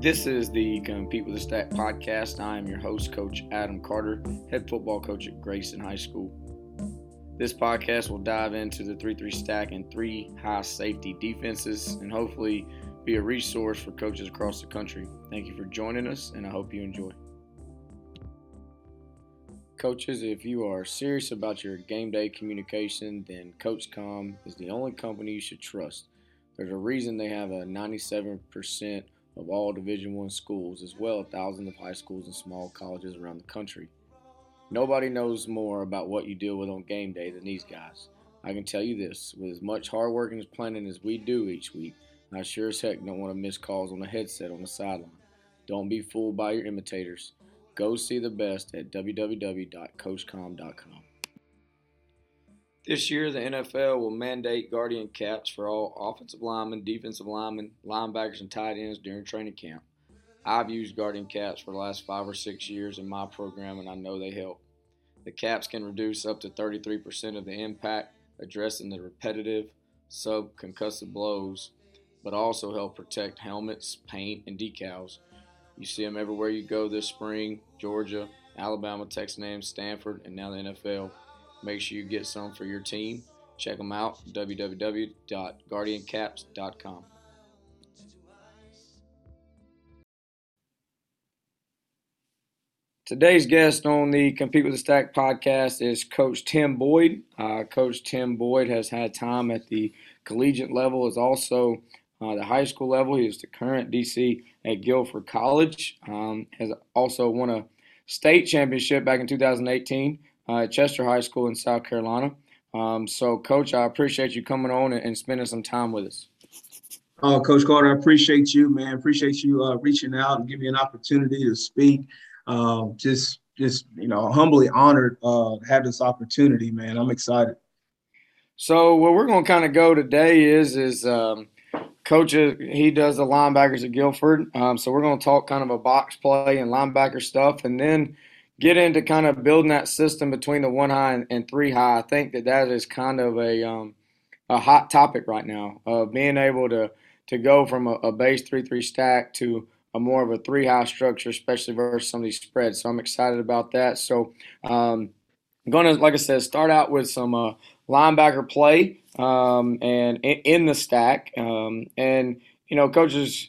This is the Compete with the Stack podcast. I am your host, Coach Adam Carter, head football coach at Grayson High School. This podcast will dive into the 3 3 stack and three high safety defenses and hopefully be a resource for coaches across the country. Thank you for joining us, and I hope you enjoy. Coaches, if you are serious about your game day communication, then CoachComm is the only company you should trust. There's a reason they have a 97% of all Division One schools, as well as thousands of high schools and small colleges around the country. Nobody knows more about what you deal with on game day than these guys. I can tell you this: with as much hard work and planning as we do each week, I sure as heck don't want to miss calls on the headset on the sideline. Don't be fooled by your imitators. Go see the best at www.coachcomm.com. This year, the NFL will mandate guardian caps for all offensive linemen, defensive linemen, linebackers, and tight ends during training camp. I've used guardian caps for the last five or six years in my program, and I know they help. The caps can reduce up to 33% of the impact, addressing the repetitive subconcussive blows, but also help protect helmets, paint, and decals. You see them everywhere you go this spring Georgia, Alabama, Texas A&M, Stanford, and now the NFL. Make sure you get some for your team. Check them out www.guardiancaps.com. Today's guest on the Compete with the Stack podcast is Coach Tim Boyd. Uh, Coach Tim Boyd has had time at the collegiate level, is also uh, the high school level. He is the current DC at Guilford College. Um, has also won a state championship back in 2018 uh, at Chester High School in South Carolina. Um, so, Coach, I appreciate you coming on and, and, spending some time with us. Oh, Coach Carter, I appreciate you, man. Appreciate you uh, reaching out and giving me an opportunity to speak. Um, just, just you know, humbly honored uh, to have this opportunity, man. I'm excited. So, what we're going to kind of go today is, is um, coach he does the linebackers at Guilford. Um, so we're going to talk kind of a box play and linebacker stuff, and then get into kind of building that system between the one high and, three high. I think that that is kind of a um, a hot topic right now of being able to to go from a, a base three three stack to a more of a three high structure, especially versus some of these spreads. So I'm excited about that. So um, I'm going to, like I said, start out with some uh, linebacker play um, and in, the stack. Um, and you know, coaches,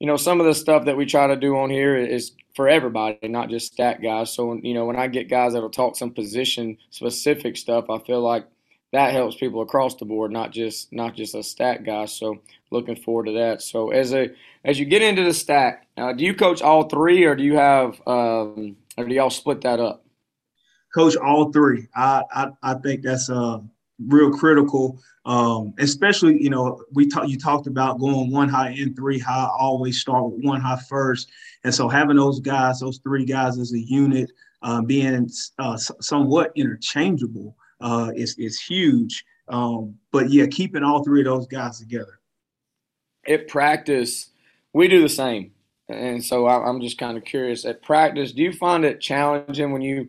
you know, some of the stuff that we try to do on here is for everybody, not just stack guys. So you know, when I get guys that'll talk some position specific stuff, I feel like that helps people across the board, not just not just a stack guy. So looking forward to that. So as a as you get into the stack, uh, do you coach all three, or do you have, um, or do y'all split that up? Coach all three. I I, I think that's uh real critical. Um, especially, you know, we talked you talked about going one high and three high, always start with one high first. And so having those guys, those three guys as a unit, uh, being uh, somewhat interchangeable uh, is, is huge. Um, but yeah, keeping all three of those guys together. At practice, we do the same. And so I'm just kind of curious at practice, do you find it challenging when you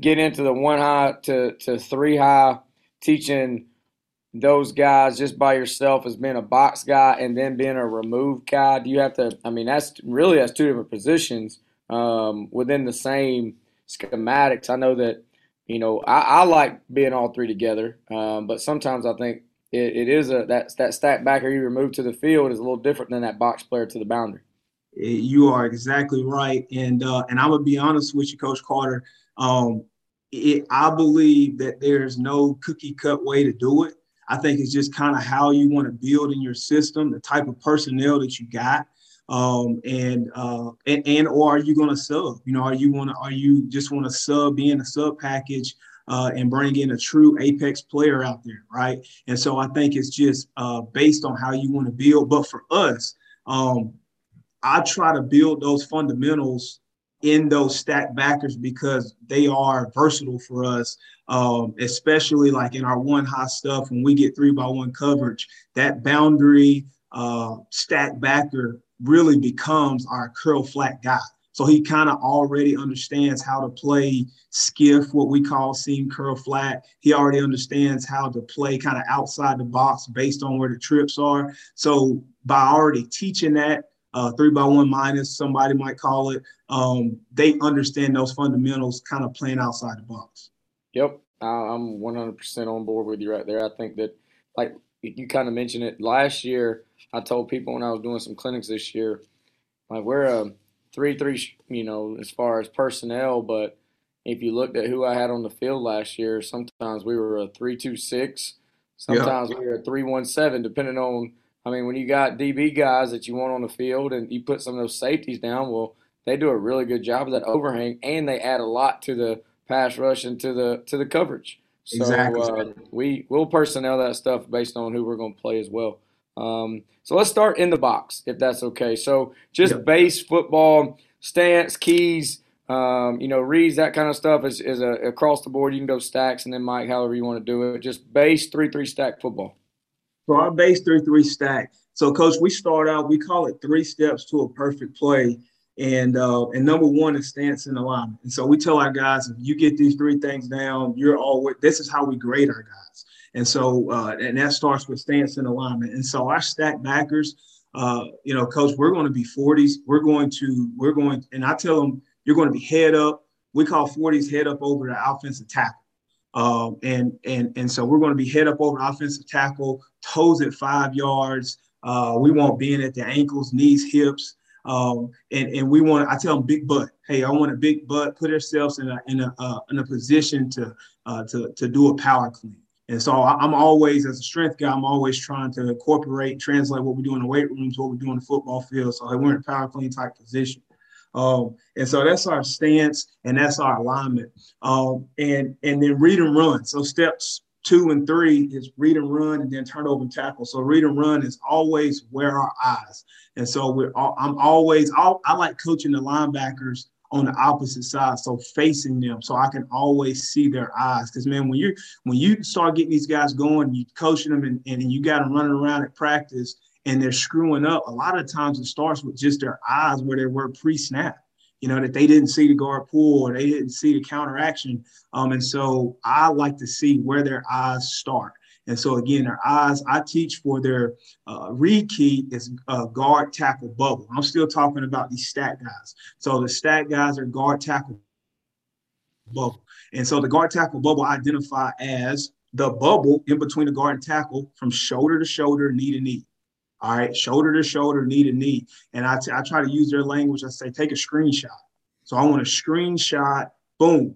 get into the one high to, to three high teaching those guys just by yourself as being a box guy and then being a remove guy? Do you have to? I mean, that's really that's two different positions um, within the same schematics. I know that you know I, I like being all three together, um, but sometimes I think it, it is a that that stack backer you remove to the field is a little different than that box player to the boundary. You are exactly right, and uh, and I would be honest with you, Coach Carter. Um, it, I believe that there's no cookie cut way to do it. I think it's just kind of how you want to build in your system, the type of personnel that you got, um, and, uh, and and or are you going to sub? You know, are you want to are you just want to sub in a sub package uh, and bring in a true apex player out there, right? And so I think it's just uh, based on how you want to build. But for us, um, I try to build those fundamentals in those stack backers because they are versatile for us, um, especially like in our one high stuff when we get three by one coverage. That boundary uh, stack backer really becomes our curl flat guy. So he kind of already understands how to play skiff, what we call seam curl flat. He already understands how to play kind of outside the box based on where the trips are. So by already teaching that uh, three by one minus, somebody might call it. Um, they understand those fundamentals kind of playing outside the box. Yep. I'm 100% on board with you right there. I think that, like you kind of mentioned it last year, I told people when I was doing some clinics this year, like we're a 3 3, you know, as far as personnel, but if you looked at who I had on the field last year, sometimes we were a 3 2 6, sometimes yeah. we were a 3 1 7, depending on I mean, when you got DB guys that you want on the field and you put some of those safeties down, well, they do a really good job of that overhang, and they add a lot to the pass rush and to the to the coverage. So exactly. uh, we will personnel that stuff based on who we're going to play as well. Um, so let's start in the box, if that's okay. So just yep. base football stance, keys, um, you know, reads, that kind of stuff is, is a, across the board. You can go stacks and then Mike, however you want to do it. Just base three three stack football. So our base three three stack. So coach, we start out. We call it three steps to a perfect play. And uh, and number one is stance and alignment. And so we tell our guys, if you get these three things down, you're all. This is how we grade our guys. And so uh, and that starts with stance and alignment. And so our stack backers, uh, you know, coach, we're going to be 40s. We're going to we're going, and I tell them you're going to be head up. We call 40s head up over the offensive tackle. Um, and and and so we're going to be head up over offensive tackle, toes at five yards. Uh, we want being at the ankles, knees, hips, um, and and we want. I tell them big butt. Hey, I want a big butt. Put ourselves in a in a uh, in a position to uh, to to do a power clean. And so I'm always, as a strength guy, I'm always trying to incorporate, translate what we do in the weight rooms, what we do on the football field. So we're in a power clean type position. Um, and so that's our stance and that's our alignment. Um, and and then read and run. So steps two and three is read and run and then turn over and tackle. So read and run is always where our eyes. And so we're all, I'm always I'll, I like coaching the linebackers on the opposite side, so facing them, so I can always see their eyes. Because man, when you when you start getting these guys going, you coaching them and, and you got them running around at practice, and they're screwing up, a lot of times it starts with just their eyes where they were pre-snap. You know, that they didn't see the guard pull or they didn't see the counteraction. Um, and so I like to see where their eyes start. And so again, their eyes, I teach for their uh, read key is uh, guard tackle bubble. I'm still talking about these stack guys. So the stack guys are guard tackle bubble. And so the guard tackle bubble identify as the bubble in between the guard and tackle from shoulder to shoulder, knee to knee. All right, shoulder to shoulder, knee to knee. And I, t- I try to use their language. I say, take a screenshot. So I want a screenshot, boom,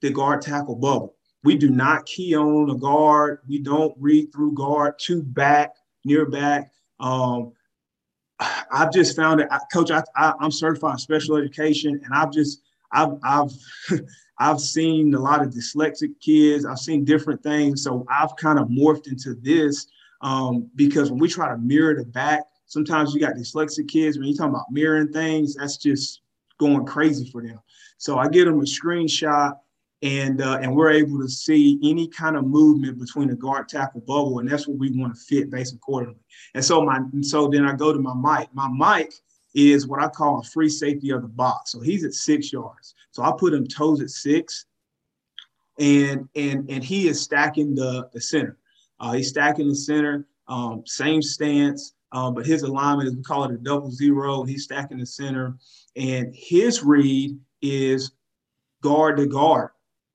the guard tackle bubble. We do not key on a guard. We don't read through guard to back, near back. Um, I've just found that, Coach. I, I, am certified in special education, and I've just I've I've I've seen a lot of dyslexic kids. I've seen different things, so I've kind of morphed into this um, because when we try to mirror the back, sometimes you got dyslexic kids. When you talk about mirroring things, that's just going crazy for them. So I get them a screenshot, and uh, and we're able to see any kind of movement between the guard tackle bubble, and that's what we want to fit based accordingly. And so my so then I go to my mic. My mic is what I call a free safety of the box. So he's at six yards. So I put him toes at six, and and and he is stacking the the center. Uh, he's stacking the center, um, same stance, um, but his alignment is we call it a double zero. He's stacking the center, and his read is guard to guard.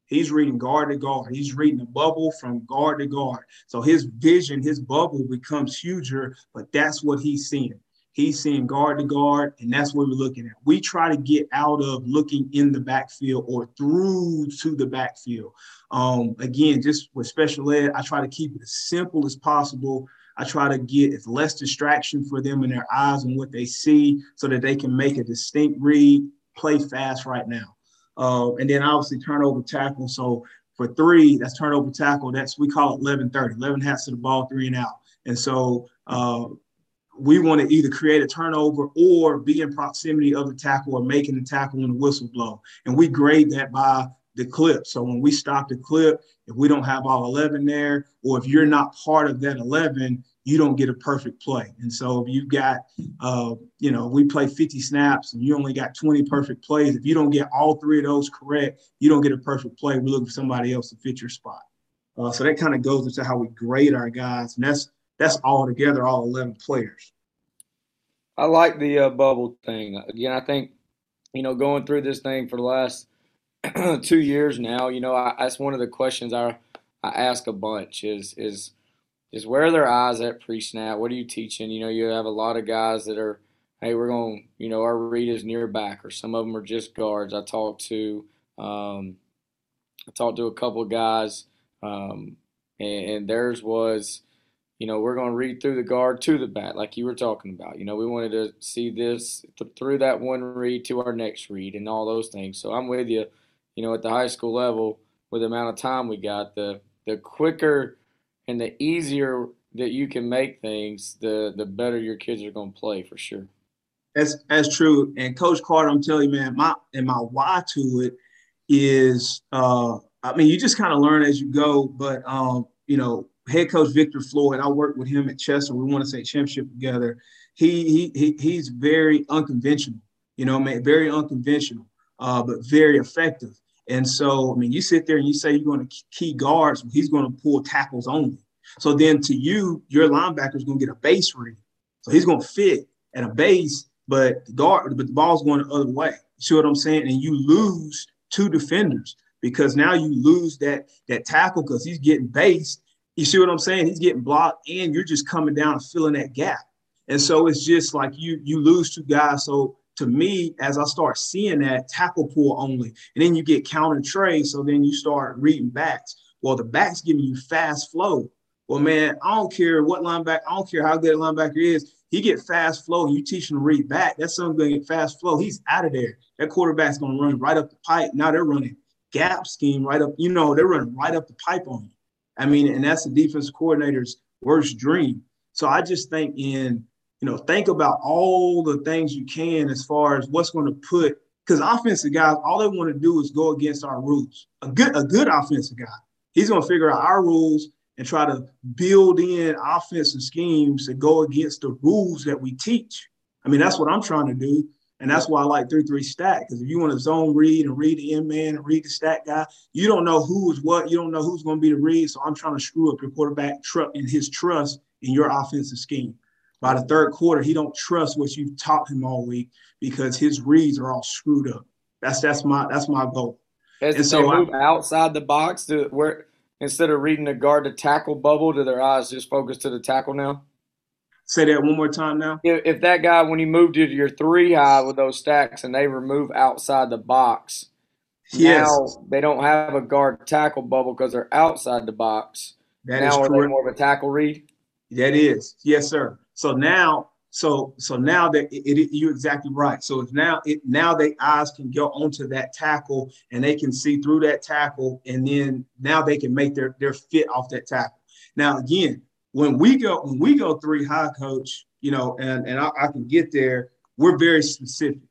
He's reading guard to guard. He's reading the bubble from guard to guard. So his vision, his bubble becomes huger, but that's what he's seeing. He's seeing guard to guard, and that's what we're looking at. We try to get out of looking in the backfield or through to the backfield. Um, again, just with special ed, I try to keep it as simple as possible. I try to get as less distraction for them in their eyes and what they see so that they can make a distinct read, play fast right now. Uh, and then obviously turnover tackle. So for three, that's turnover tackle. That's we call it 11 30, 11 hats to the ball, three and out. And so uh, we want to either create a turnover or be in proximity of the tackle or making the tackle when the whistle blow. And we grade that by the clip. So when we stop the clip, if we don't have all 11 there, or if you're not part of that 11, you don't get a perfect play. And so if you've got, uh, you know, we play 50 snaps and you only got 20 perfect plays, if you don't get all three of those correct, you don't get a perfect play. We look for somebody else to fit your spot. Uh, so that kind of goes into how we grade our guys. And that's that's all together, all 11 players. I like the uh, bubble thing. Again, I think you know going through this thing for the last two years now. You know, I, that's one of the questions I I ask a bunch is is is where are their eyes at pre-snap? What are you teaching? You know, you have a lot of guys that are, hey, we're going, you know, our read is near back, or some of them are just guards. I talked to, um, I talked to a couple of guys, um, and, and theirs was, you know, we're going to read through the guard to the bat, like you were talking about. You know, we wanted to see this th- through that one read to our next read and all those things. So I'm with you. You know, at the high school level, with the amount of time we got, the the quicker and the easier that you can make things, the the better your kids are going to play for sure. That's that's true. And Coach Carter, I'm telling you, man, my and my why to it is, uh, I mean, you just kind of learn as you go. But um, you know, head coach Victor Floyd, I worked with him at Chester. We won a state championship together. He he, he he's very unconventional. You know, man, very unconventional, uh, but very effective. And so, I mean, you sit there and you say you're going to key guards, he's going to pull tackles only. So then to you, your linebacker is going to get a base read. So he's going to fit at a base, but the guard, but the ball's going the other way. You see what I'm saying? And you lose two defenders because now you lose that that tackle because he's getting based. You see what I'm saying? He's getting blocked, and you're just coming down and filling that gap. And so it's just like you you lose two guys. So to me, as I start seeing that tackle pull only, and then you get counter trey, so then you start reading backs. Well, the back's giving you fast flow. Well, man, I don't care what linebacker, I don't care how good a linebacker is. He get fast flow, you teach him to read back. That's something going to get fast flow. He's out of there. That quarterback's going to run right up the pipe. Now they're running gap scheme right up. You know, they're running right up the pipe on you. I mean, and that's the defense coordinator's worst dream. So I just think in you know, think about all the things you can as far as what's going to put because offensive guys, all they want to do is go against our rules. A good, a good offensive guy, he's going to figure out our rules and try to build in offensive schemes that go against the rules that we teach. I mean, that's what I'm trying to do. And that's why I like 3 3 stack. Because if you want to zone read and read the end man and read the stack guy, you don't know who is what. You don't know who's going to be the read. So I'm trying to screw up your quarterback tr- and his trust in your offensive scheme by the third quarter, he don't trust what you've taught him all week because his reads are all screwed up. That's that's my that's my goal. As and so move I, outside the box to where instead of reading the guard to tackle bubble, do their eyes just focus to the tackle now? Say that one more time now. If, if that guy, when he moved to your three high with those stacks and they remove outside the box, yes. now they don't have a guard tackle bubble because they're outside the box. That now are they more of a tackle read? That is, yes, sir. So now, so so now that it, it, you're exactly right. So it's now it now they eyes can go onto that tackle and they can see through that tackle, and then now they can make their their fit off that tackle. Now again, when we go when we go three high coach, you know, and and I, I can get there, we're very specific,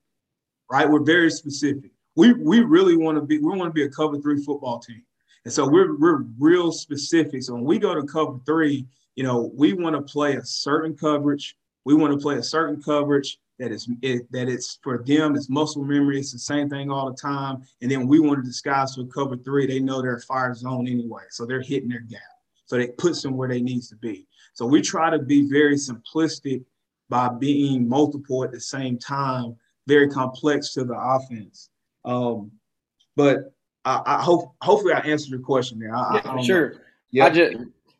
right? We're very specific. We we really want to be we want to be a cover three football team. And so we're we're real specific. So when we go to cover three, you know, we want to play a certain coverage. We want to play a certain coverage that is it, that it's for them. It's muscle memory. It's the same thing all the time. And then we want to disguise for cover three. They know they're fire zone anyway, so they're hitting their gap. So it puts them where they needs to be. So we try to be very simplistic by being multiple at the same time, very complex to the offense. Um, but I, I, hope hopefully I answered your question there. I, yeah, sure. Yeah. I just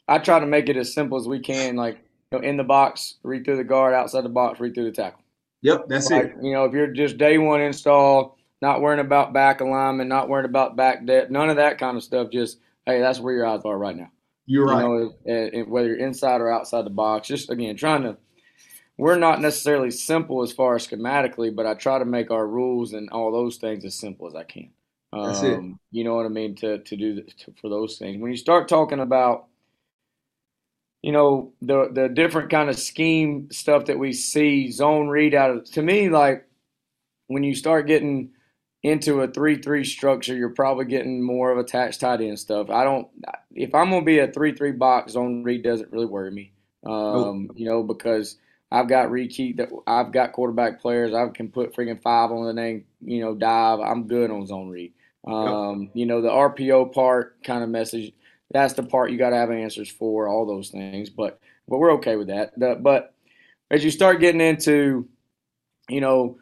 I try to make it as simple as we can, like you know, in the box, read through the guard, outside the box, read through the tackle. Yep, that's like, it. You know, if you're just day one install, not worrying about back alignment, not worrying about back depth, none of that kind of stuff. Just hey, that's where your eyes are right now. You're right. You know, whether you're inside or outside the box, just again trying to. We're not necessarily simple as far as schematically, but I try to make our rules and all those things as simple as I can. That's it. Um, you know what I mean to to do to, for those things. When you start talking about you know the the different kind of scheme stuff that we see zone read out of to me like when you start getting into a three three structure, you're probably getting more of attached tight end stuff. I don't if I'm gonna be a three three box zone read doesn't really worry me. Um, nope. you know, because I've got read that I've got quarterback players. I can put freaking five on the name, you know, dive. I'm good on zone read. Um, you know, the RPO part kind of message that's the part you got to have answers for, all those things. But but we're okay with that. The, but as you start getting into you know,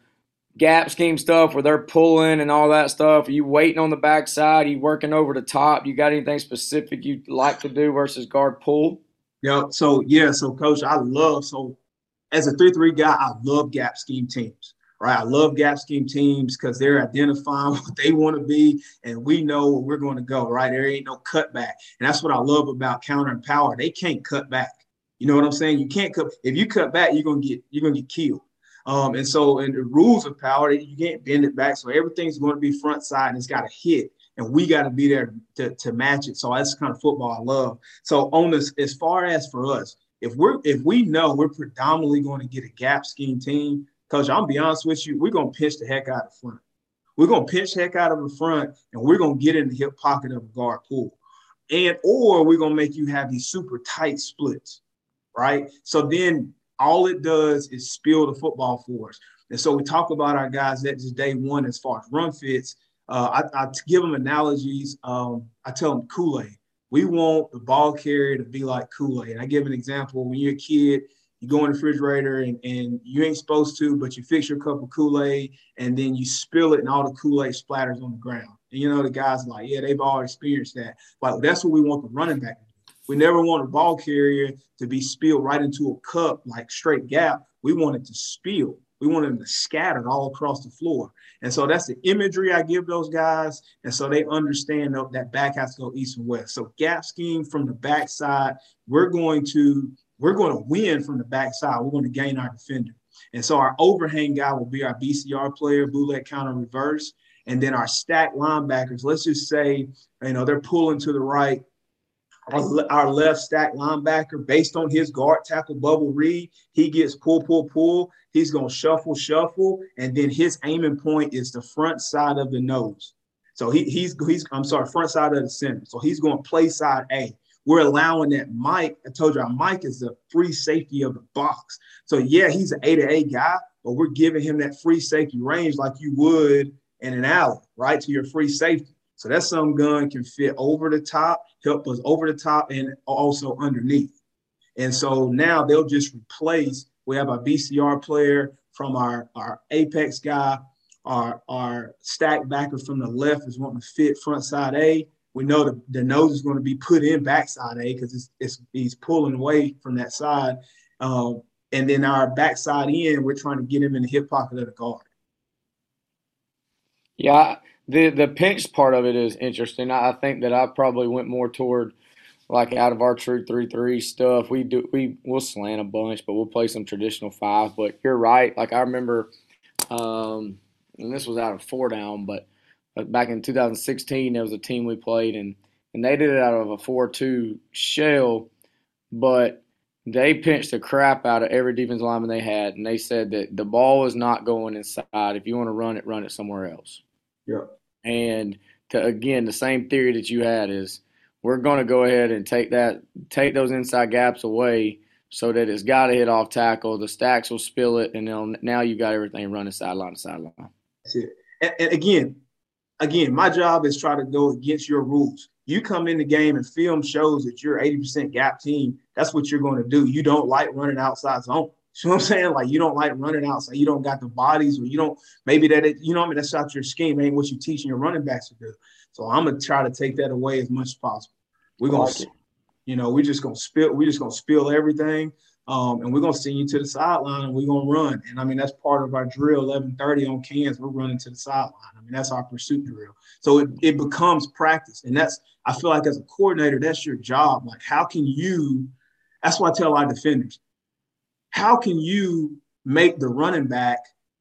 gap scheme stuff where they're pulling and all that stuff? Are you waiting on the backside? Are you working over the top? You got anything specific you'd like to do versus guard pull? Yeah. So yeah. So coach, I love so as a three three guy, I love gap scheme teams. Right. I love gap scheme teams because they're identifying what they want to be, and we know where we're going to go. Right. There ain't no cutback, and that's what I love about counter and power. They can't cut back. You know what I'm saying? You can't cut. If you cut back, you're gonna get you're gonna get killed. Um, and so, in the rules of power, you can't bend it back. So everything's going to be front side, and it's got to hit, and we got to be there to, to match it. So that's kind of football I love. So on this, as far as for us, if we're if we know we're predominantly going to get a gap scheme team, coach, I'm be honest with you, we're gonna pinch the heck out of front. We're gonna pinch heck out of the front, and we're gonna get in the hip pocket of a guard pull, and or we're gonna make you have these super tight splits, right? So then all it does is spill the football for us. And so we talk about our guys that just day one as far as run fits. Uh, I, I, give them analogies. Um, I tell them Kool Aid. We want the ball carrier to be like Kool Aid. And I give an example. When you're a kid, you go in the refrigerator and, and you ain't supposed to, but you fix your cup of Kool Aid and then you spill it and all the Kool Aid splatters on the ground. And you know, the guys like, yeah, they've all experienced that. But that's what we want the running back we never want a ball carrier to be spilled right into a cup like straight gap. We want it to spill. We want them to scatter all across the floor. And so that's the imagery I give those guys. And so they understand that back has to go east and west. So gap scheme from the backside, we're going to we're going to win from the backside. We're going to gain our defender. And so our overhang guy will be our BCR player, bootleg counter reverse. And then our stack linebackers, let's just say, you know, they're pulling to the right our left stack linebacker, based on his guard tackle bubble read, he gets pull, pull, pull. He's going to shuffle, shuffle, and then his aiming point is the front side of the nose. So he, he's he's I'm sorry, front side of the center. So he's going to play side A. We're allowing that Mike. I told you our Mike is the free safety of the box. So yeah, he's an A to A guy, but we're giving him that free safety range like you would in an alley, right? To your free safety. So that some gun can fit over the top, help us over the top, and also underneath. And so now they'll just replace. We have a BCR player from our, our Apex guy. Our, our stack backer from the left is wanting to fit front side A. We know the, the nose is going to be put in backside A because it's, it's, he's pulling away from that side. Um, and then our backside in, we're trying to get him in the hip pocket of the guard. Yeah, the the pinch part of it is interesting. I, think that I probably went more toward like out of our true three three stuff. We do we we'll slant a bunch, but we'll play some traditional five. But you're right. Like I remember, um, and this was out of four down, but back in 2016 there was a team we played and and they did it out of a four two shell, but they pinched the crap out of every defense lineman they had, and they said that the ball is not going inside. If you want to run it, run it somewhere else. Yeah. And to again, the same theory that you had is we're going to go ahead and take that, take those inside gaps away so that it's got to hit off tackle. The stacks will spill it, and now you got everything running sideline to sideline. That's it. And, and again, again, my job is try to go against your rules. You come in the game and film shows that you're 80% gap team. That's what you're going to do. You don't like running outside zone. You know what I'm saying? Like you don't like running outside. You don't got the bodies, or you don't maybe that it, you know what I mean. That's not your scheme. Ain't what you teaching your running backs to do. So I'm gonna try to take that away as much as possible. We're gonna, like you know, we're just gonna spill. We're just gonna spill everything, um, and we're gonna send you to the sideline, and we're gonna run. And I mean that's part of our drill. 11:30 on cans, we're running to the sideline. I mean that's our pursuit drill. So it, it becomes practice, and that's I feel like as a coordinator, that's your job. Like how can you? That's why I tell our defenders how can you make the running back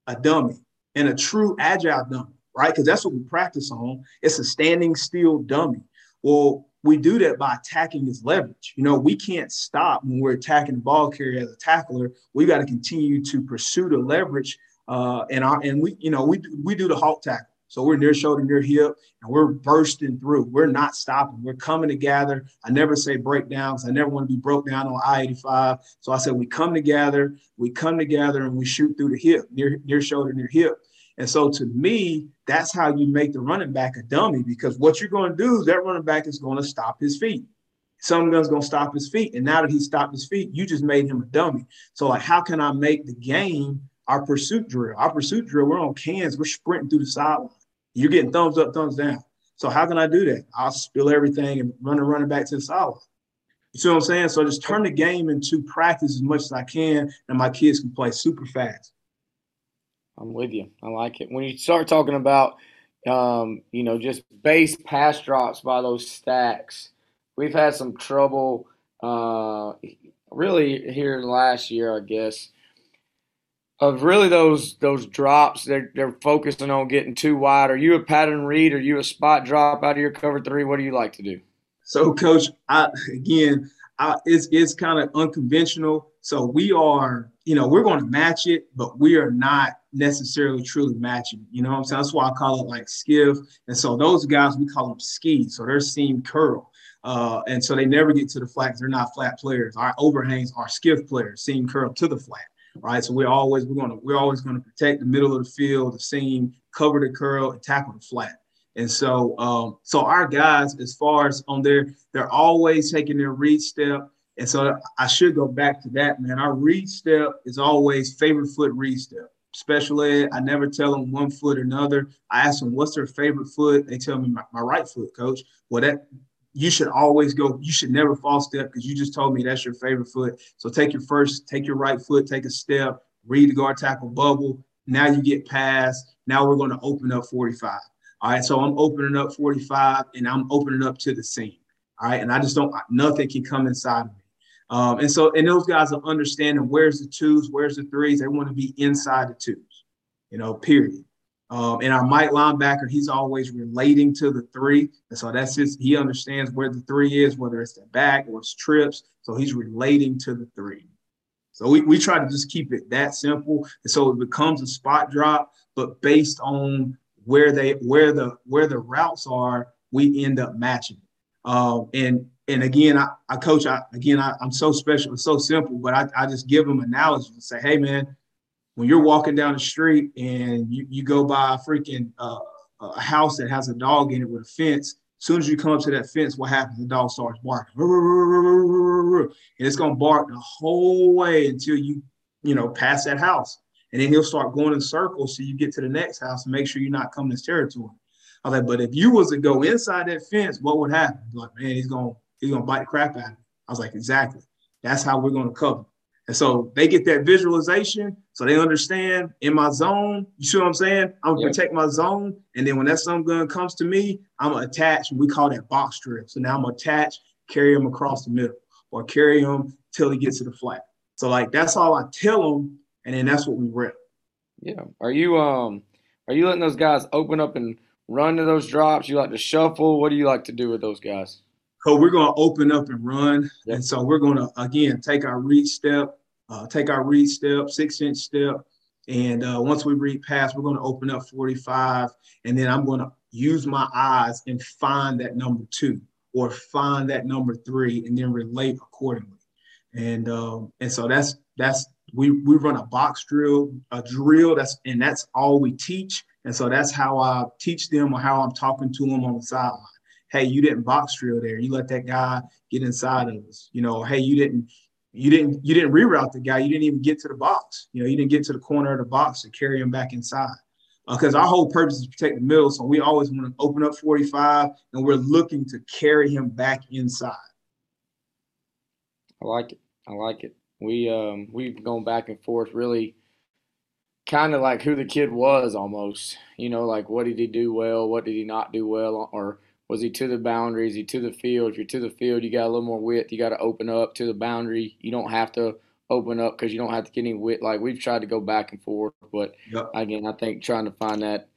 a dummy and a true agile dummy, right? Because that's what we practice on. It's a standing still dummy. Well, we do that by attacking his leverage. You know, we can't stop when we're attacking the ball carrier as a tackler. We got to continue to pursue the leverage. Uh, and our and we, you know, we we do the hawk tackle. So we're near shoulder, near hip, and we're bursting through. We're not stopping. We're coming together. I never say break down because I never want to be broke down on I-85. So I said we come together, we come together, and we shoot through the hip, near near shoulder, near hip. And so to me, that's how you make the running back a dummy because what you're going to do is that running back is going to stop his feet. Some gun's going to stop his feet. And now that he stopped his feet, you just made him a dummy. So like, how can I make the game our pursuit drill. Our pursuit drill, we're on cans, we're sprinting through the sideline. You're getting thumbs up, thumbs down. So how can I do that? I'll spill everything and run and running back to the sideline. You see what I'm saying? So I just turn the game into practice as much as I can, and my kids can play super fast. I'm with you. I like it. When you start talking about, um, you know, just base pass drops by those stacks, we've had some trouble, uh, really here last year, I guess, of really those those drops. They're they're focusing on getting too wide. Are you a pattern read? Are you a spot drop out of your cover three? What do you like to do? So, coach, I again, I, it's it's kind of unconventional. So we are, you know, we're going to match it, but we are not necessarily truly matching. You know what I'm saying? That's why I call it like skiff. And so those guys we call them ski. So they're seam curl. Uh, and so they never get to the flat. They're not flat players. Our overhangs are skiff players, seam curl to the flat. Right. So we're always we're gonna we're always gonna protect the middle of the field, the seam, cover the curl, and tackle the flat. And so, um, so our guys, as far as on there, they're always taking their read step. And so I should go back to that, man. Our read step is always favorite foot read step. Special ed, I never tell them one foot or another. I ask them what's their favorite foot. They tell me my, my right foot, coach. Well, that you should always go. You should never fall step because you just told me that's your favorite foot. So take your first, take your right foot, take a step, read the guard tackle bubble. Now you get past. Now we're going to open up 45. All right, so I'm opening up 45 and I'm opening up to the seam. All right, and I just don't, nothing can come inside of me. Um, and so, and those guys are understanding where's the twos, where's the threes. They want to be inside the twos, you know, period. Um, and our Mike linebacker, he's always relating to the three. And so that's his, he understands where the three is, whether it's the back or it's trips. So he's relating to the three. So we, we try to just keep it that simple. And so it becomes a spot drop, but based on where they where the where the routes are, we end up matching. Um, and and again, I, I coach. I, again, I, am so special. It's so simple, but I, I just give them analogy and say, hey man, when you're walking down the street and you, you go by a freaking uh, a house that has a dog in it with a fence, as soon as you come up to that fence, what happens? The dog starts barking, and it's gonna bark the whole way until you you know pass that house and then he'll start going in circles so you get to the next house and make sure you're not coming his territory. I was like, but if you was to go inside that fence, what would happen? Like, man, he's gonna he's gonna bite the crap out of me. I was like, exactly. That's how we're gonna cover. And so they get that visualization, so they understand in my zone. You see what I'm saying? I'm gonna protect my zone, and then when that some gun comes to me, I'm gonna attach. We call that box drill. So now I'm gonna attach, carry him across the middle, or carry him till he gets to the flat. So like that's all I tell them and then that's what we rip. Yeah. Are you um are you letting those guys open up and run to those drops? You like to shuffle? What do you like to do with those guys? So we're gonna open up and run, yep. and so we're gonna again take our read step, uh, take our read step, six inch step, and uh, once we read past, we're gonna open up 45, and then I'm gonna use my eyes and find that number two or find that number three, and then relate accordingly. And um, and so that's that's we we run a box drill, a drill. That's and that's all we teach. And so that's how I teach them or how I'm talking to them on the sideline. Hey, you didn't box drill there. You let that guy get inside of us. You know, hey, you didn't you didn't you didn't reroute the guy. You didn't even get to the box. You know, you didn't get to the corner of the box to carry him back inside. Because uh, our whole purpose is to protect the middle. So we always want to open up 45 and we're looking to carry him back inside. I like it. I like it. We um we've gone back and forth really kind of like who the kid was almost. You know, like what did he do well, what did he not do well, or was he to the boundary? Is he to the field? If you're to the field, you got a little more width. You got to open up to the boundary. You don't have to open up because you don't have to get any width. Like we've tried to go back and forth, but yep. again, I think trying to find that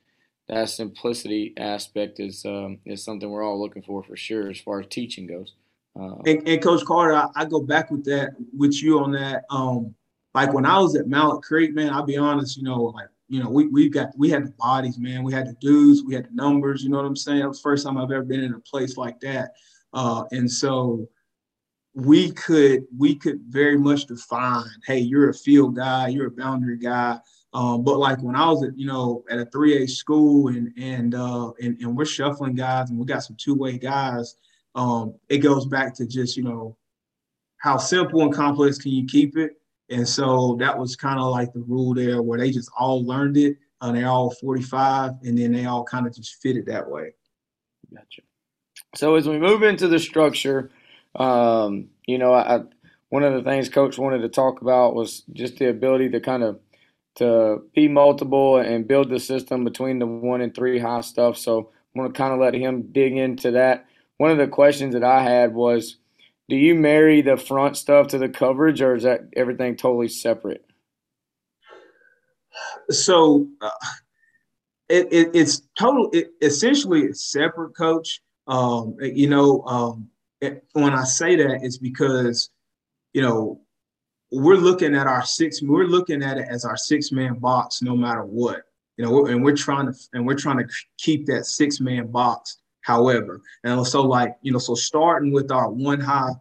that simplicity aspect is um, is something we're all looking for for sure as far as teaching goes. Uh, and, and, Coach Carter, I, I, go back with that with you on that. Um, like when I was at Mallard Creek, man, I'll be honest, you know, like you know, we we got we had the bodies, man. We had the dudes, we had the numbers. You know what I'm saying? It was the first time I've ever been in a place like that, uh, and so we could we could very much define, hey, you're a field guy, you're a boundary guy. Um, but like when I was at, you know, at a 3A school and and uh and, and we're shuffling guys and we got some two-way guys, um, it goes back to just you know how simple and complex can you keep it And so that was kind of like the rule there where they just all learned it and they all 45 and then they all kind of just fit it that way. Gotcha. So as we move into the structure, um, you know, I, one of the things coach wanted to talk about was just the ability to kind of to be multiple and build the system between the one and three high stuff. So I'm going to kind of let him dig into that. One of the questions that I had was, do you marry the front stuff to the coverage, or is that everything totally separate? So uh, it, it, it's total. It, essentially, it's separate, coach. Um, you know, um, it, when I say that, it's because you know we're looking at our six. We're looking at it as our six man box, no matter what. You know, and we're trying to and we're trying to keep that six man box. However, and so like you know, so starting with our one high,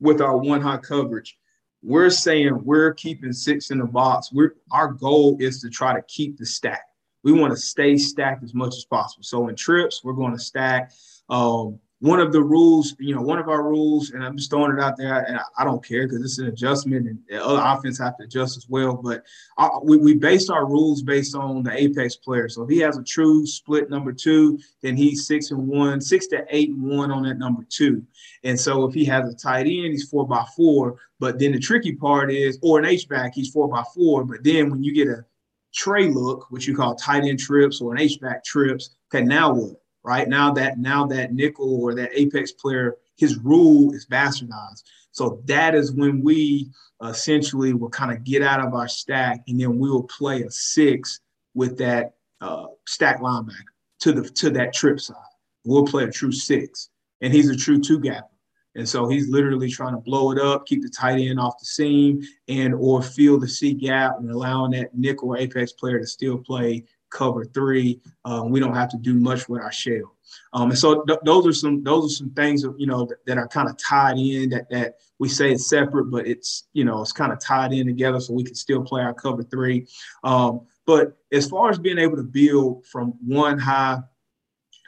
with our one high coverage, we're saying we're keeping six in the box. We're our goal is to try to keep the stack. We want to stay stacked as much as possible. So in trips, we're going to stack. Um, one of the rules, you know, one of our rules, and I'm just throwing it out there, and I, I don't care because it's an adjustment, and the other offense have to adjust as well. But our, we, we based our rules based on the apex player. So if he has a true split number two, then he's six and one, six to eight and one on that number two. And so if he has a tight end, he's four by four. But then the tricky part is, or an H back, he's four by four. But then when you get a tray look, which you call tight end trips or an H back trips, okay, now what? Right? Now that now that nickel or that apex player, his rule is bastardized. So that is when we essentially will kind of get out of our stack, and then we will play a six with that uh, stack linebacker to the to that trip side. We'll play a true six, and he's a true two gap. And so he's literally trying to blow it up, keep the tight end off the seam, and or fill the C gap and allowing that nickel or apex player to still play cover three. Um, we don't have to do much with our shell. Um, and so th- those are some those are some things you know that, that, are kind of tied in that that we say it's separate, but it's you know it's kind of tied in together so we can still play our cover three. Um, but as far as being able to build from one high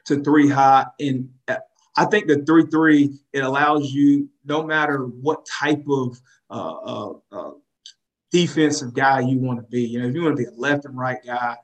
to three high, and uh, I think the three three it allows you no matter what type of uh, uh, uh defensive guy you want to be. You know, if you want to be a left and right guy,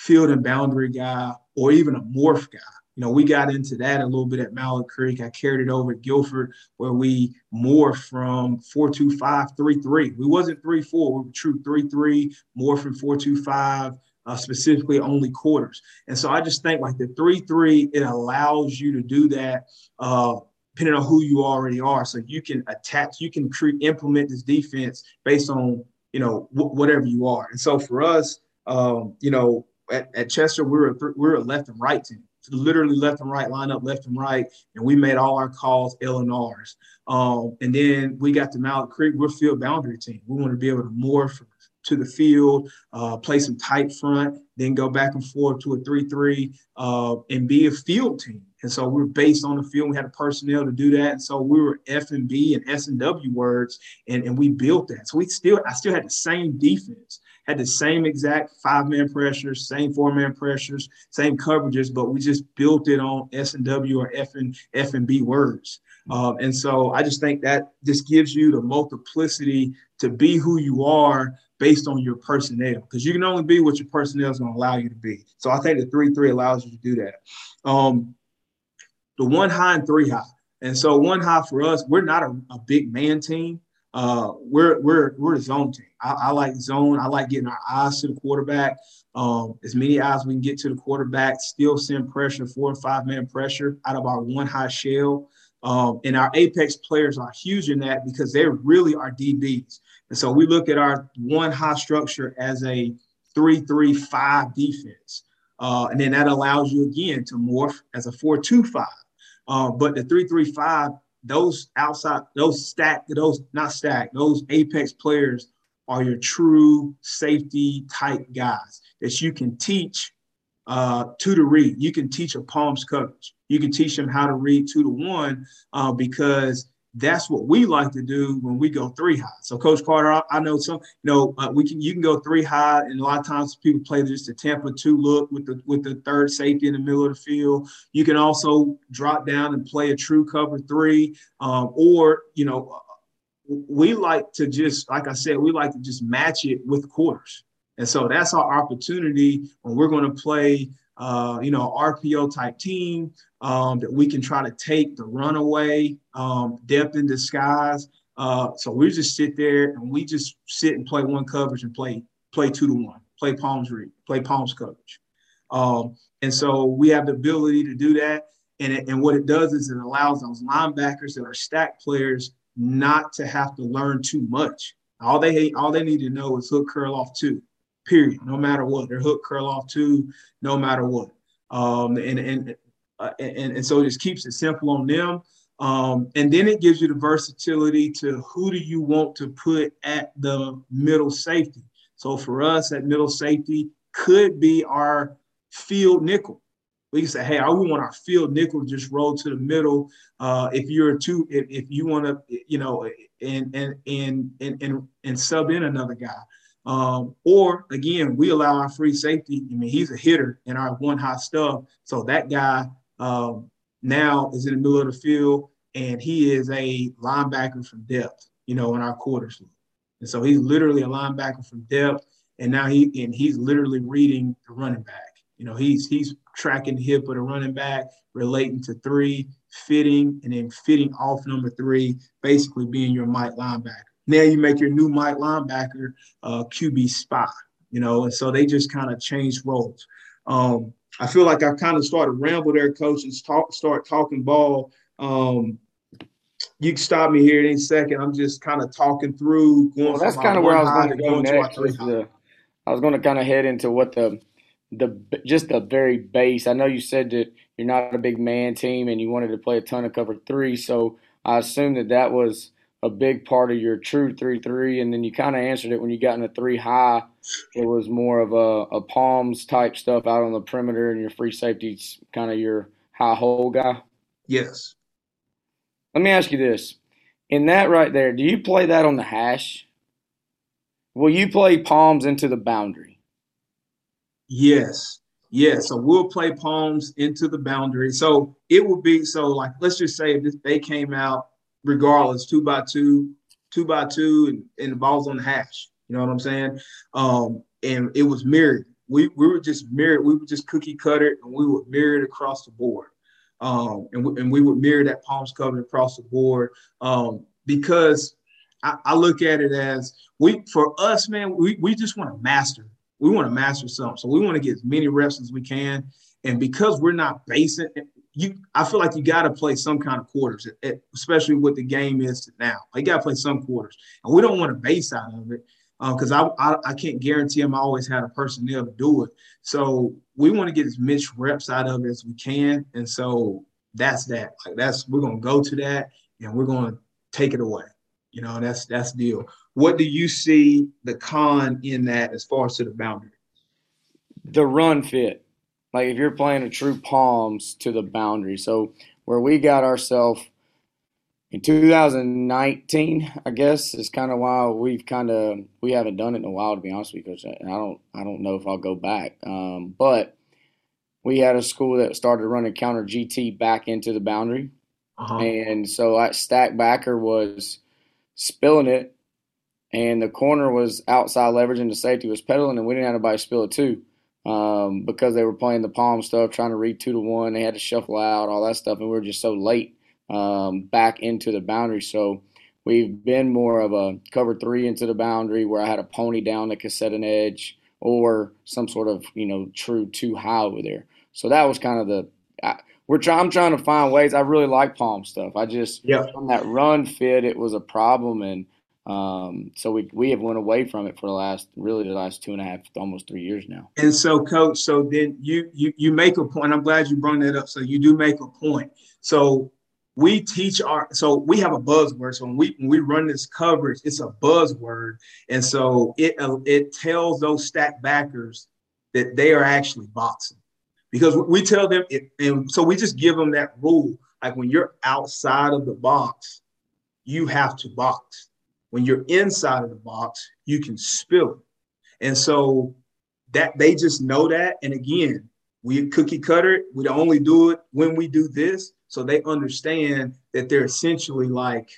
field and boundary guy, or even a morph guy. You know, we got into that a little bit at Mallard Creek. I carried it over at Guilford where we morphed from 425 3 We wasn't 3 4, we were true 3 3, more from 425, uh, specifically only quarters. And so I just think like the 3 3, it allows you to do that. Uh, depending on who you already are. So you can attach, you can create, implement this defense based on, you know, whatever you are. And so for us, um, you know, at, at Chester, we were we were a left and right team, literally left and right, line up left and right, and we made all our calls L and R's. Um, and then we got to Mallard Creek, we're field boundary team. We want to be able to morph to the field, uh, play some tight front, then go back and forth to a three-three, uh, and be a field team. And so we're based on the field. We had the personnel to do that. And so we were F and B and S and W words, and, and we built that. So we still, I still had the same defense had the same exact five man pressures, same four man pressures, same coverages, but we just built it on S and W or F and F and B words. Um, and so I just think that this gives you the multiplicity to be who you are based on your personnel, because you can only be what your personnel is going to allow you to be. So I think the three three allows you to do that. Um, the one high and three high. And so one high for us, we're not a, a big man team uh, we're we're we're a zone team. I, I, like zone. I like getting our eyes to the quarterback. Um, as many eyes we can get to the quarterback. Still send pressure, four and five man pressure out of our one high shell. Um, and our apex players are huge in that because they really are DBs. And so we look at our one high structure as a three-three-five defense. Uh, and then that allows you again to morph as a four-two-five. Uh, but the three-three-five those outside, those stack, those not stack, those apex players are your true safety type guys that you can teach uh, two to read. You can teach a palms coverage. You can teach them how to read two to one uh, because that's what we like to do when we go three high. So, Coach Carter, I, I know some, you know, uh, we can you can go three high, and a lot of times people play just a Tampa two look with the with the third safety in the middle of the field. You can also drop down and play a true cover three, um, or you know, we like to just, like I said, we like to just match it with quarters. And so that's our opportunity when we're going to play, uh, you know, RPO type team um, that we can try to take the runaway um, depth in disguise. Uh, so we just sit there and we just sit and play one coverage and play play two to one, play palms read, play palms coverage. Um, and so we have the ability to do that. And, it, and what it does is it allows those linebackers that are stack players not to have to learn too much. All they all they need to know is hook curl off two, period. No matter what, they're hook curl off two, no matter what. Um, and and, uh, and and so it just keeps it simple on them. Um, and then it gives you the versatility to who do you want to put at the middle safety. So for us, at middle safety could be our field nickel we can say, hey, I want our field nickel just roll to the middle. Uh, if you're a two, if, if you want to, you know, and and and and and, and sub in another guy. Um, or again, we allow our free safety. I mean, he's a hitter in our one high stuff. So that guy um, now is in the middle of the field and he is a linebacker from depth, you know, in our quarters. And so he's literally a linebacker from depth. And now he and he's literally reading the running back. You know, he's he's tracking the hip of the running back, relating to three, fitting, and then fitting off number three, basically being your Mike linebacker. Now you make your new Mike linebacker uh, QB spot, you know, and so they just kind of changed roles. Um, I feel like I kind of started ramble there, coach, and talk, start talking ball. Um, you can stop me here any second. I'm just kind of talking through. Going well, that's kind of where I was going to go next. The, I was going to kind of head into what the the just the very base. I know you said that you're not a big man team and you wanted to play a ton of cover three, so I assume that that was a big part of your true three three, and then you kind of answered it when you got in the three high. It was more of a, a palms type stuff out on the perimeter, and your free safety's kind of your high hole guy. Yes. Let me ask you this: in that right there, do you play that on the hash? Will you play palms into the boundary? Yes. Yes. So we'll play palms into the boundary. So it will be so like let's just say if they came out regardless, two by two, two by two, and, and the ball's on the hash. You know what I'm saying? Um, and it was mirrored. We, we were just mirrored. We would just cookie cut it and we would mirror it across the board. Um, and, we, and we would mirror that palms covered across the board um, because I, I, look at it as we for us, man, we, we just want to master we want to master something. So we want to get as many reps as we can. And because we're not basing, you, I feel like you got to play some kind of quarters, especially what the game is now. You got to play some quarters, and we don't want to base out of it because uh, I, I, I can't guarantee them. I always had a personnel to do it, so we want to get as much reps out of it as we can, and so that's that. Like that's we're gonna go to that, and we're gonna take it away. You know, that's that's deal. What do you see the con in that as far as to the boundary? The run fit. Like if you're playing a true palms to the boundary. So where we got ourselves in 2019, I guess is kind of why we've kind of we haven't done it in a while to be honest with you, because I don't I don't know if I'll go back. Um, but we had a school that started running counter GT back into the boundary, uh-huh. and so that stack backer was spilling it, and the corner was outside leverage, and the safety was pedaling, and we didn't have anybody spill it too. Um, because they were playing the palm stuff, trying to read two to one. They had to shuffle out all that stuff, and we were just so late um, back into the boundary. So we've been more of a cover three into the boundary where I had a pony down that could set an edge or some sort of you know true two high over there. So that was kind of the. I, we're trying. I'm trying to find ways. I really like palm stuff. I just yeah. on that run fit, it was a problem, and um, so we we have went away from it for the last really the last two and a half, almost three years now. And so, coach, so then you you you make a point. I'm glad you brought that up. So you do make a point. So we teach our so we have a buzzword. So when we when we run this coverage, it's a buzzword, and so it it tells those stack backers that they are actually boxing because we tell them, it, and so we just give them that rule. Like when you're outside of the box, you have to box. When you're inside of the box, you can spill it. And so that they just know that. And again, we cookie cutter We only do it when we do this. So they understand that they're essentially like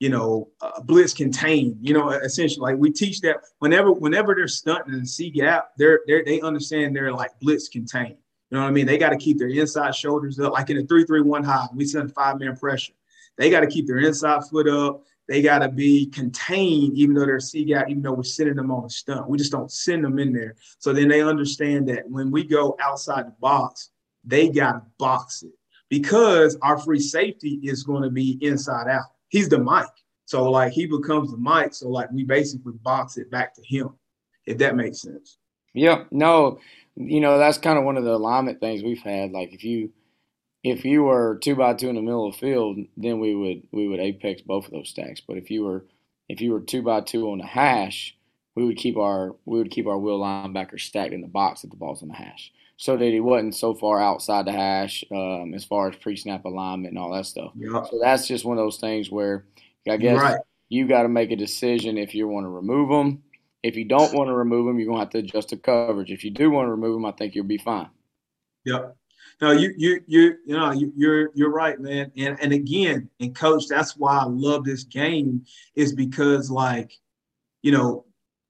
you know, uh, blitz contained. you know, essentially like we teach that whenever, whenever they're stunting in C gap, they're, they're, they understand they're like blitz contained. You know what I mean? They got to keep their inside shoulders up. Like in a three, three, one high, we send five man pressure. They got to keep their inside foot up. They got to be contained, even though they're C gap, even though we're sending them on a stunt. We just don't send them in there. So then they understand that when we go outside the box, they got to box it because our free safety is going to be inside out he's the mic. So like he becomes the mic. So like we basically box it back to him, if that makes sense. Yeah, no, you know that's kind of one of the alignment things we've had. Like if you if you were two by two in the middle of the field, then we would we would apex both of those stacks. But if you were if you were two by two on the hash, we would keep our we would keep our will linebacker stacked in the box if the ball's on the hash, so that he wasn't so far outside the hash um, as far as pre-snap alignment and all that stuff. Yep. So that's just one of those things where I guess right. you got to make a decision if you want to remove them. If you don't want to remove them, you're gonna have to adjust the coverage. If you do want to remove them, I think you'll be fine. Yep. No, you you you you know you, you're you're right, man. And and again, and coach, that's why I love this game is because like, you know,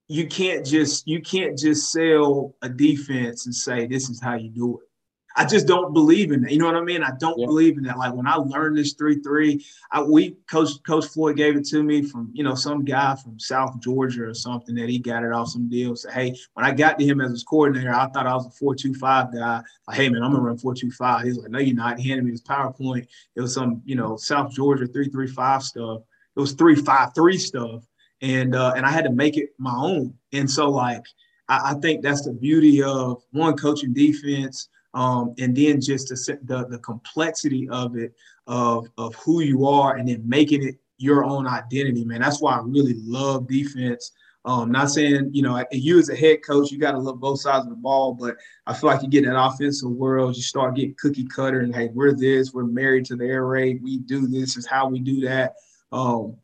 you can't just you can't just sell a defense and say this is how you do it. I just don't believe in that. You know what I mean? I don't yeah. believe in that. Like when I learned this three three, I we coach Coach Floyd gave it to me from you know some guy from South Georgia or something that he got it off some deal. So hey, when I got to him as his coordinator, I thought I was a four two five guy. Like hey man, I'm gonna run four two five. He's like no you're not. He handed me his PowerPoint. It was some you know South Georgia three three five stuff. It was three five three stuff and uh, and I had to make it my own. And so like I, I think that's the beauty of one coaching defense, um, and then just the, the the complexity of it of of who you are, and then making it your own identity, man. That's why I really love defense. Um, not saying you know you as a head coach, you got to love both sides of the ball, but I feel like you get in that offensive world, you start getting cookie cutter, and hey, we're this, we're married to the air raid, we do this, is how we do that. Um,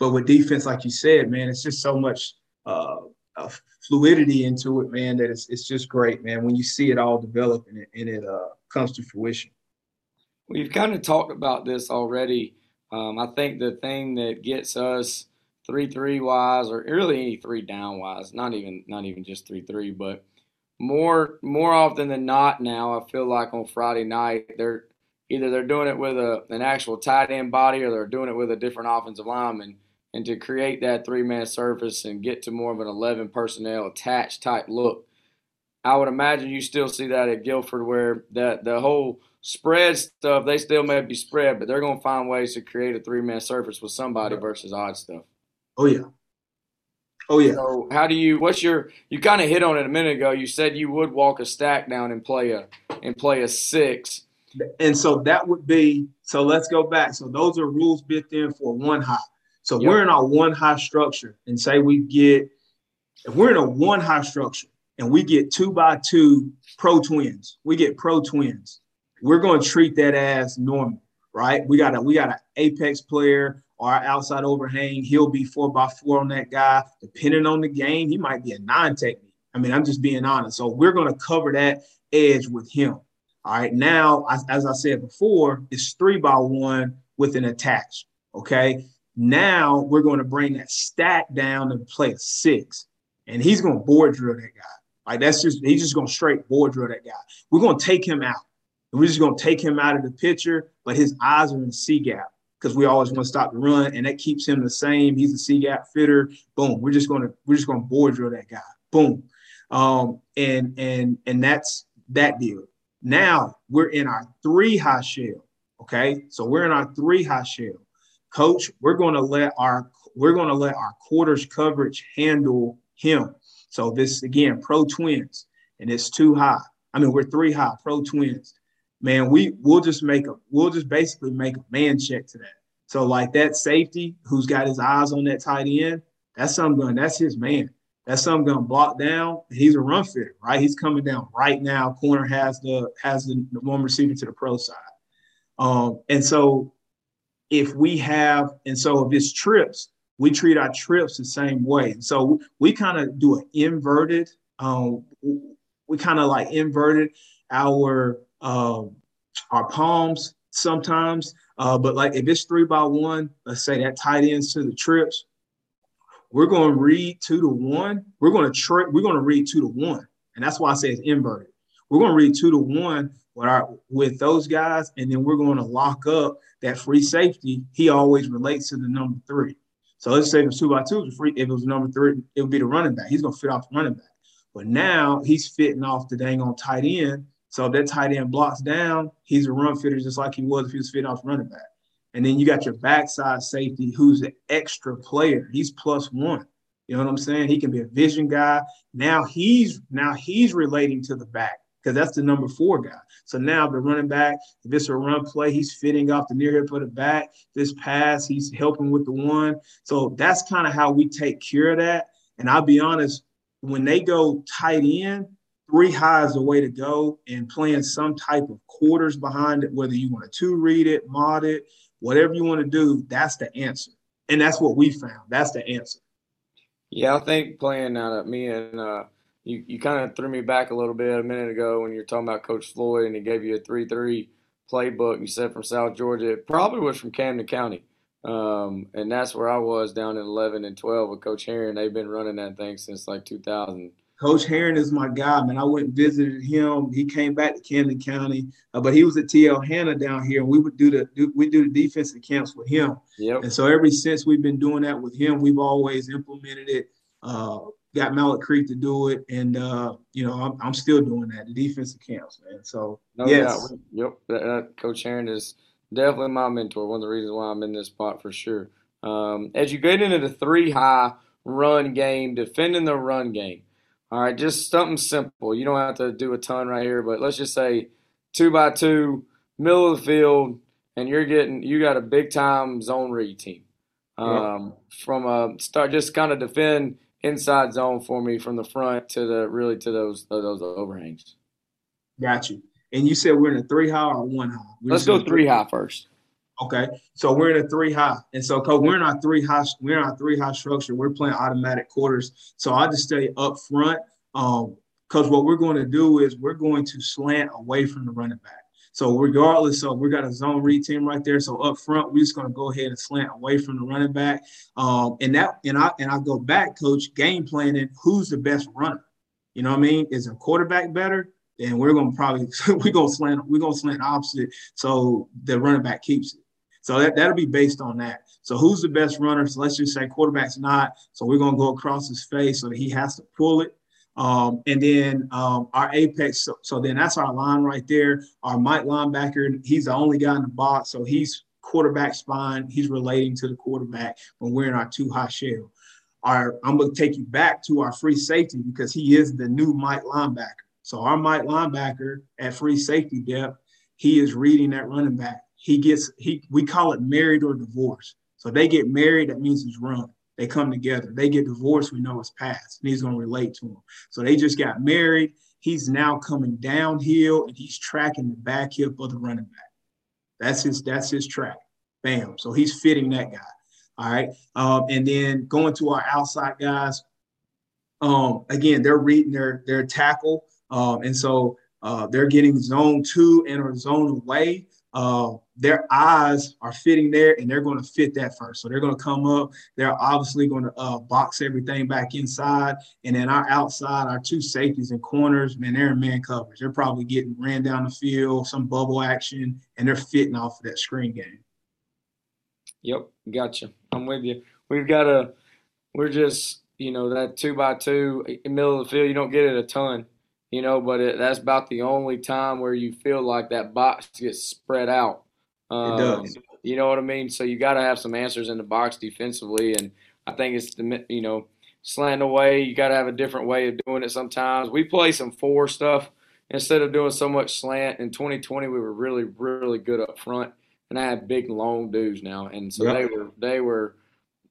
but with defense, like you said, man, it's just so much uh, fluidity into it, man, that it's, it's just great, man, when you see it all develop and it, and it uh, comes to fruition. We've kind of talked about this already. Um, I think the thing that gets us three three wise, or really any three down wise, not even not even just three three, but more more often than not now, I feel like on Friday night they're either they're doing it with a an actual tight end body or they're doing it with a different offensive lineman and to create that three man surface and get to more of an 11 personnel attached type look. I would imagine you still see that at Guilford where the, the whole spread stuff, they still may be spread, but they're going to find ways to create a three man surface with somebody versus odd stuff. Oh, yeah. Oh, yeah. So, how do you, what's your, you kind of hit on it a minute ago. You said you would walk a stack down and play a, and play a six. And so that would be, so let's go back. So those are rules built in for one high. So yep. we're in our one high structure and say we get, if we're in a one high structure and we get two by two pro twins, we get pro twins, we're going to treat that as normal, right? We got a, we got an apex player or outside overhang. He'll be four by four on that guy. Depending on the game, he might be a nine technique. I mean, I'm just being honest. So we're going to cover that edge with him. All right. Now, as, as I said before, it's three by one with an attach. Okay. Now we're going to bring that stack down and play a six. And he's going to board drill that guy. Like that's just, he's just going to straight board drill that guy. We're going to take him out. And we're just going to take him out of the picture, but his eyes are in the C gap because we always want to stop the run. And that keeps him the same. He's a C gap fitter. Boom. We're just going to, we're just going to board drill that guy. Boom. Um, and, and, and that's that deal. Now we're in our three high shell. Okay. So we're in our three high shell coach, we're going to let our we're going to let our quarters coverage handle him. So this again, pro twins, and it's too high. I mean, we're three high, pro twins. Man, we we'll just make a we'll just basically make a man check to that. So like that safety who's got his eyes on that tight end, that's something going, that's his man. That's something going to block down. He's a run fitter, right? He's coming down right now. Corner has the has the, the one receiver to the pro side. Um, and so if we have, and so if it's trips, we treat our trips the same way. And so we kind of do an inverted, um, we kind of like inverted our um, our palms sometimes. Uh, but like if it's three by one, let's say that tight ends to the trips, we're going to read two to one. We're going to tri- we're going to read two to one, and that's why I say it's inverted. We're going to read two to one with our with those guys, and then we're going to lock up that free safety. He always relates to the number three. So let's say it was two by two, free, if it was number three, it would be the running back. He's going to fit off the running back. But now he's fitting off the dang on tight end. So if that tight end blocks down, he's a run fitter just like he was if he was fitting off running back. And then you got your backside safety who's an extra player. He's plus one. You know what I'm saying? He can be a vision guy. Now he's now he's relating to the back because that's the number four guy. So now the running back, if it's a run play, he's fitting off the near hip of the back. This pass, he's helping with the one. So that's kind of how we take care of that. And I'll be honest, when they go tight end, three high is the way to go and playing some type of quarters behind it, whether you want to two read it, mod it, whatever you want to do, that's the answer. And that's what we found. That's the answer. Yeah, I think playing out of me and uh, you, you kind of threw me back a little bit a minute ago when you were talking about Coach Floyd and he gave you a 3 3 playbook. You said from South Georgia. It probably was from Camden County. Um, and that's where I was down in 11 and 12 with Coach Heron. They've been running that thing since like 2000. Coach Heron is my guy, man. I went and visited him. He came back to Camden County, uh, but he was at TL Hanna down here, and we would do the do, we do the defensive camps with him. Yep. And so ever since we've been doing that with him, we've always implemented it. Uh, got Mallard Creek to do it, and uh, you know I'm, I'm, still doing that, the defensive camps, man. So no yes, doubt. yep. That Coach Heron is definitely my mentor. One of the reasons why I'm in this spot for sure. Um, as you get into the three high run game, defending the run game. All right, just something simple. You don't have to do a ton right here, but let's just say two by two, middle of the field, and you're getting you got a big time zone read team. Um, From a start, just kind of defend inside zone for me from the front to the really to those those overhangs. Got you. And you said we're in a three high or one high? We Let's go three high first. Okay, so we're in a three high, and so cause we're in our three high, we're in our three high structure. We're playing automatic quarters. So I just stay up front, um, because what we're going to do is we're going to slant away from the running back. So regardless, so we got a zone read team right there. So up front, we're just going to go ahead and slant away from the running back. Um, and that and I and I go back, coach, game planning. Who's the best runner? You know what I mean? Is a quarterback better? Then we're gonna probably we're gonna slant we're gonna slant opposite so the running back keeps it. So that, that'll be based on that. So who's the best runner? So let's just say quarterback's not. So we're gonna go across his face so he has to pull it. Um, and then um, our apex, so, so, then that's our line right there. Our Mike linebacker, he's the only guy in the box, so he's quarterback spine. He's relating to the quarterback when we're in our two high shell. Our, I'm going to take you back to our free safety because he is the new Mike linebacker. So our Mike linebacker at free safety depth, he is reading that running back he gets he we call it married or divorced. So they get married, that means he's run. They come together. They get divorced, we know it's past, and he's gonna relate to him. So they just got married. He's now coming downhill and he's tracking the back hip of the running back. That's his that's his track. Bam. So he's fitting that guy. All right. Um, and then going to our outside guys. Um, again, they're reading their their tackle. Um, and so uh, they're getting zone two and or zone away uh, their eyes are fitting there and they're going to fit that first. So they're going to come up. They're obviously going to uh, box everything back inside. And then our outside, our two safeties and corners, man, they're in man coverage. They're probably getting ran down the field, some bubble action, and they're fitting off of that screen game. Yep, gotcha. I'm with you. We've got a, we're just, you know, that two by two in the middle of the field, you don't get it a ton you know, but it, that's about the only time where you feel like that box gets spread out. Um, it does. You know what I mean? So you got to have some answers in the box defensively, and I think it's the you know slant away. You got to have a different way of doing it. Sometimes we play some four stuff instead of doing so much slant. In 2020, we were really really good up front, and I had big long dudes now, and so yep. they were they were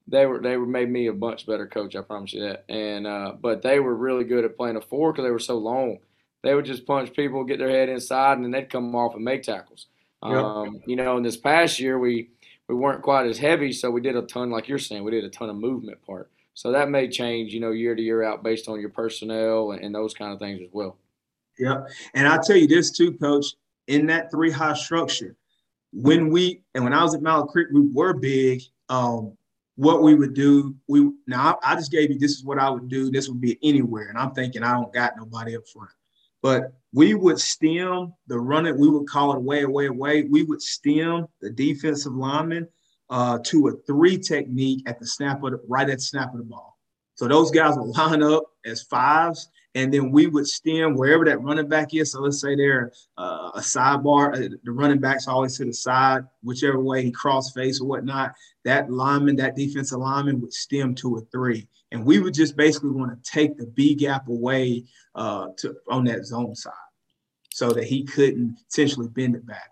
they were they were made me a much better coach. I promise you that. And uh, but they were really good at playing a four because they were so long. They would just punch people, get their head inside, and then they'd come off and make tackles. Yep. Um, you know, in this past year we we weren't quite as heavy, so we did a ton, like you're saying, we did a ton of movement part. So that may change, you know, year to year out based on your personnel and, and those kind of things as well. Yep. And I'll tell you this too, coach, in that three high structure, when we and when I was at Mallard Creek, we were big. Um, what we would do, we now I, I, just gave you this is what I would do. This would be anywhere, and I'm thinking I don't got nobody up front, but we would stem the running. We would call it away, away, away. We would stem the defensive lineman uh, to a three technique at the snap of the, right at the snap of the ball. So those guys would line up as fives, and then we would stem wherever that running back is. So let's say they're uh, a sidebar, uh, the running back's always to the side, whichever way he cross face or whatnot. That lineman, that defensive lineman would stem to a three, and we would just basically want to take the B gap away uh, to on that zone side, so that he couldn't essentially bend it back.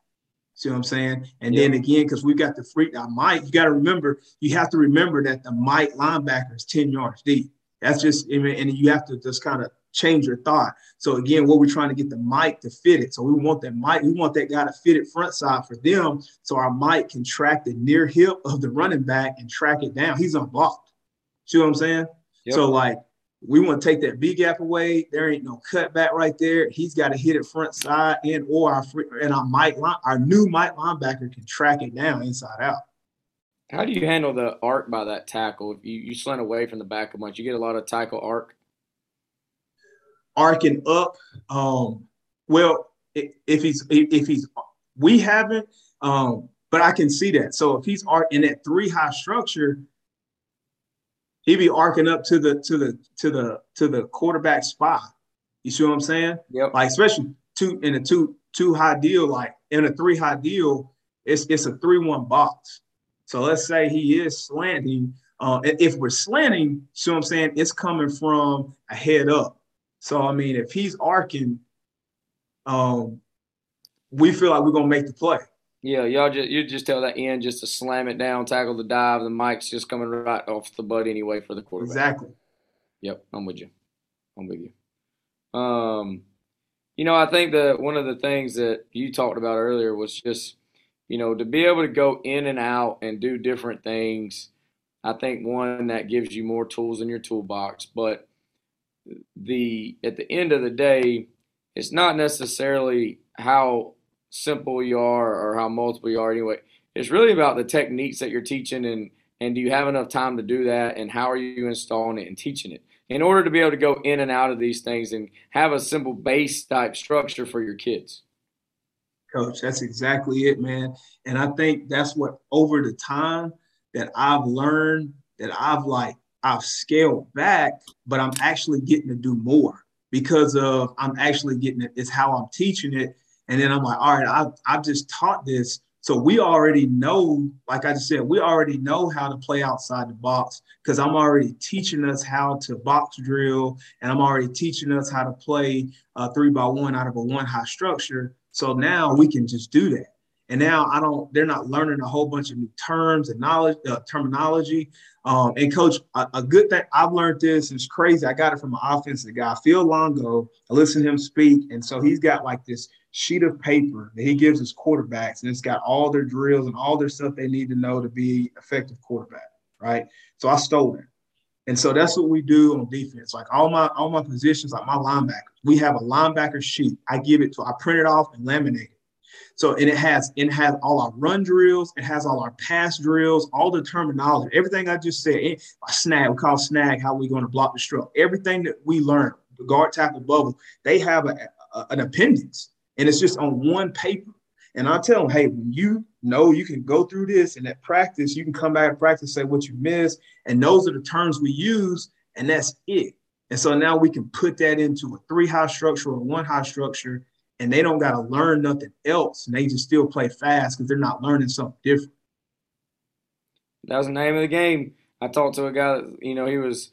See what I'm saying? And then again, because we've got the free now Mike, you got to remember, you have to remember that the Mike linebacker is 10 yards deep. That's just, and you have to just kind of change your thought. So again, what we're trying to get the mic to fit it. So we want that mic, we want that guy to fit it front side for them. So our mic can track the near hip of the running back and track it down. He's unblocked. See what I'm saying? Yep. So like we want to take that B gap away. There ain't no cutback right there. He's got to hit it front side and or our free, and our Mike line, our new Mike linebacker can track it down inside out. How do you handle the arc by that tackle? If you, you slant away from the back a bunch, you get a lot of tackle arc. Arcing up. Um, well, if he's if he's we haven't, um, but I can see that. So if he's arc in that three high structure, he'd be arcing up to the to the to the to the quarterback spot. You see what I'm saying? Yep. Like especially two in a two two high deal, like in a three high deal, it's it's a three one box. So let's say he is slanting. Uh, if we're slanting, see what I'm saying? It's coming from a head up. So I mean, if he's arcing, um, we feel like we're gonna make the play. Yeah, y'all just you just tell that end just to slam it down, tackle the dive. The mic's just coming right off the butt anyway for the quarterback. Exactly. Yep, I'm with you. I'm with you. Um, you know, I think that one of the things that you talked about earlier was just, you know, to be able to go in and out and do different things. I think one that gives you more tools in your toolbox, but the at the end of the day, it's not necessarily how simple you are or how multiple you are anyway. It's really about the techniques that you're teaching and and do you have enough time to do that and how are you installing it and teaching it in order to be able to go in and out of these things and have a simple base type structure for your kids. Coach, that's exactly it, man. And I think that's what over the time that I've learned that I've like I've scaled back, but I'm actually getting to do more because of I'm actually getting it. It's how I'm teaching it and then I'm like, all right, I've, I've just taught this. So we already know, like I just said, we already know how to play outside the box because I'm already teaching us how to box drill and I'm already teaching us how to play a three by one out of a one high structure. So now we can just do that. And now I don't, they're not learning a whole bunch of new terms and knowledge, uh, terminology. Um, and coach, a, a, good thing I've learned this is crazy. I got it from an offensive guy, Phil Longo. I listen to him speak. And so he's got like this sheet of paper that he gives his quarterbacks, and it's got all their drills and all their stuff they need to know to be effective quarterback, right? So I stole it. And so that's what we do on defense. Like all my all my positions, like my linebackers, we have a linebacker sheet. I give it to, I print it off and laminate it. So and it has it has all our run drills, it has all our pass drills, all the terminology, everything I just said. It, snag, we call snag how we going to block the stroke. Everything that we learn, the guard tackle bubble, they have a, a, an appendix and it's just on one paper. And I tell them, hey, when you know you can go through this and at practice, you can come back and practice, say what you missed. And those are the terms we use, and that's it. And so now we can put that into a three high structure or one high structure, and they don't got to learn nothing else. And they just still play fast because they're not learning something different. That was the name of the game. I talked to a guy you know, he was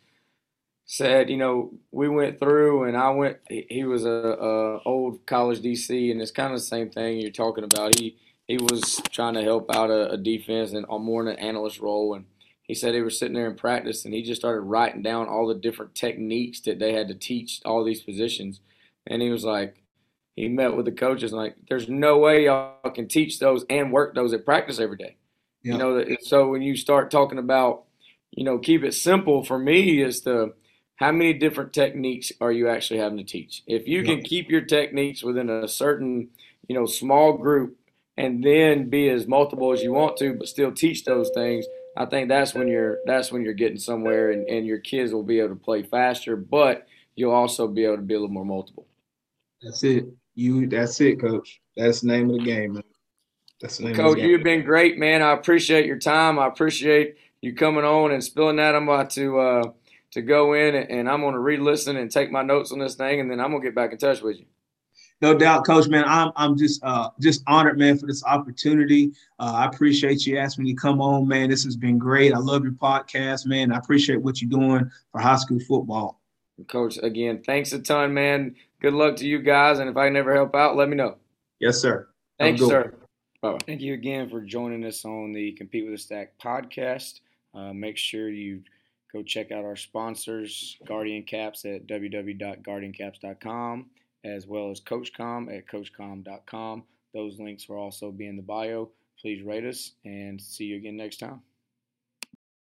said, you know, we went through and I went, he was a, a old college DC and it's kind of the same thing you're talking about. He, he was trying to help out a, a defense and on more in an analyst role. And he said he was sitting there in practice and he just started writing down all the different techniques that they had to teach all these positions. And he was like, he met with the coaches and like, there's no way y'all can teach those and work those at practice every day. Yeah. You know, so when you start talking about, you know, keep it simple for me is to, how many different techniques are you actually having to teach? If you can keep your techniques within a certain, you know, small group and then be as multiple as you want to, but still teach those things. I think that's when you're that's when you're getting somewhere, and, and your kids will be able to play faster, but you'll also be able to be a little more multiple. That's it. You. That's it, coach. That's the name of the game. Man. That's the name of the game. Coach, you've been great, man. I appreciate your time. I appreciate you coming on and spilling that. I'm about to uh, to go in and I'm going to re-listen and take my notes on this thing, and then I'm going to get back in touch with you. No doubt, Coach. Man, I'm I'm just uh, just honored, man, for this opportunity. Uh, I appreciate you asking me to come on, man. This has been great. I love your podcast, man. I appreciate what you're doing for high school football. Coach, again, thanks a ton, man. Good luck to you guys, and if I can ever help out, let me know. Yes, sir. Thank you, sir. Bye-bye. Thank you again for joining us on the Compete with a Stack podcast. Uh, make sure you go check out our sponsors, Guardian Caps at www.guardiancaps.com, as well as CoachComm at coachcomm.com. Those links will also be in the bio. Please rate us and see you again next time.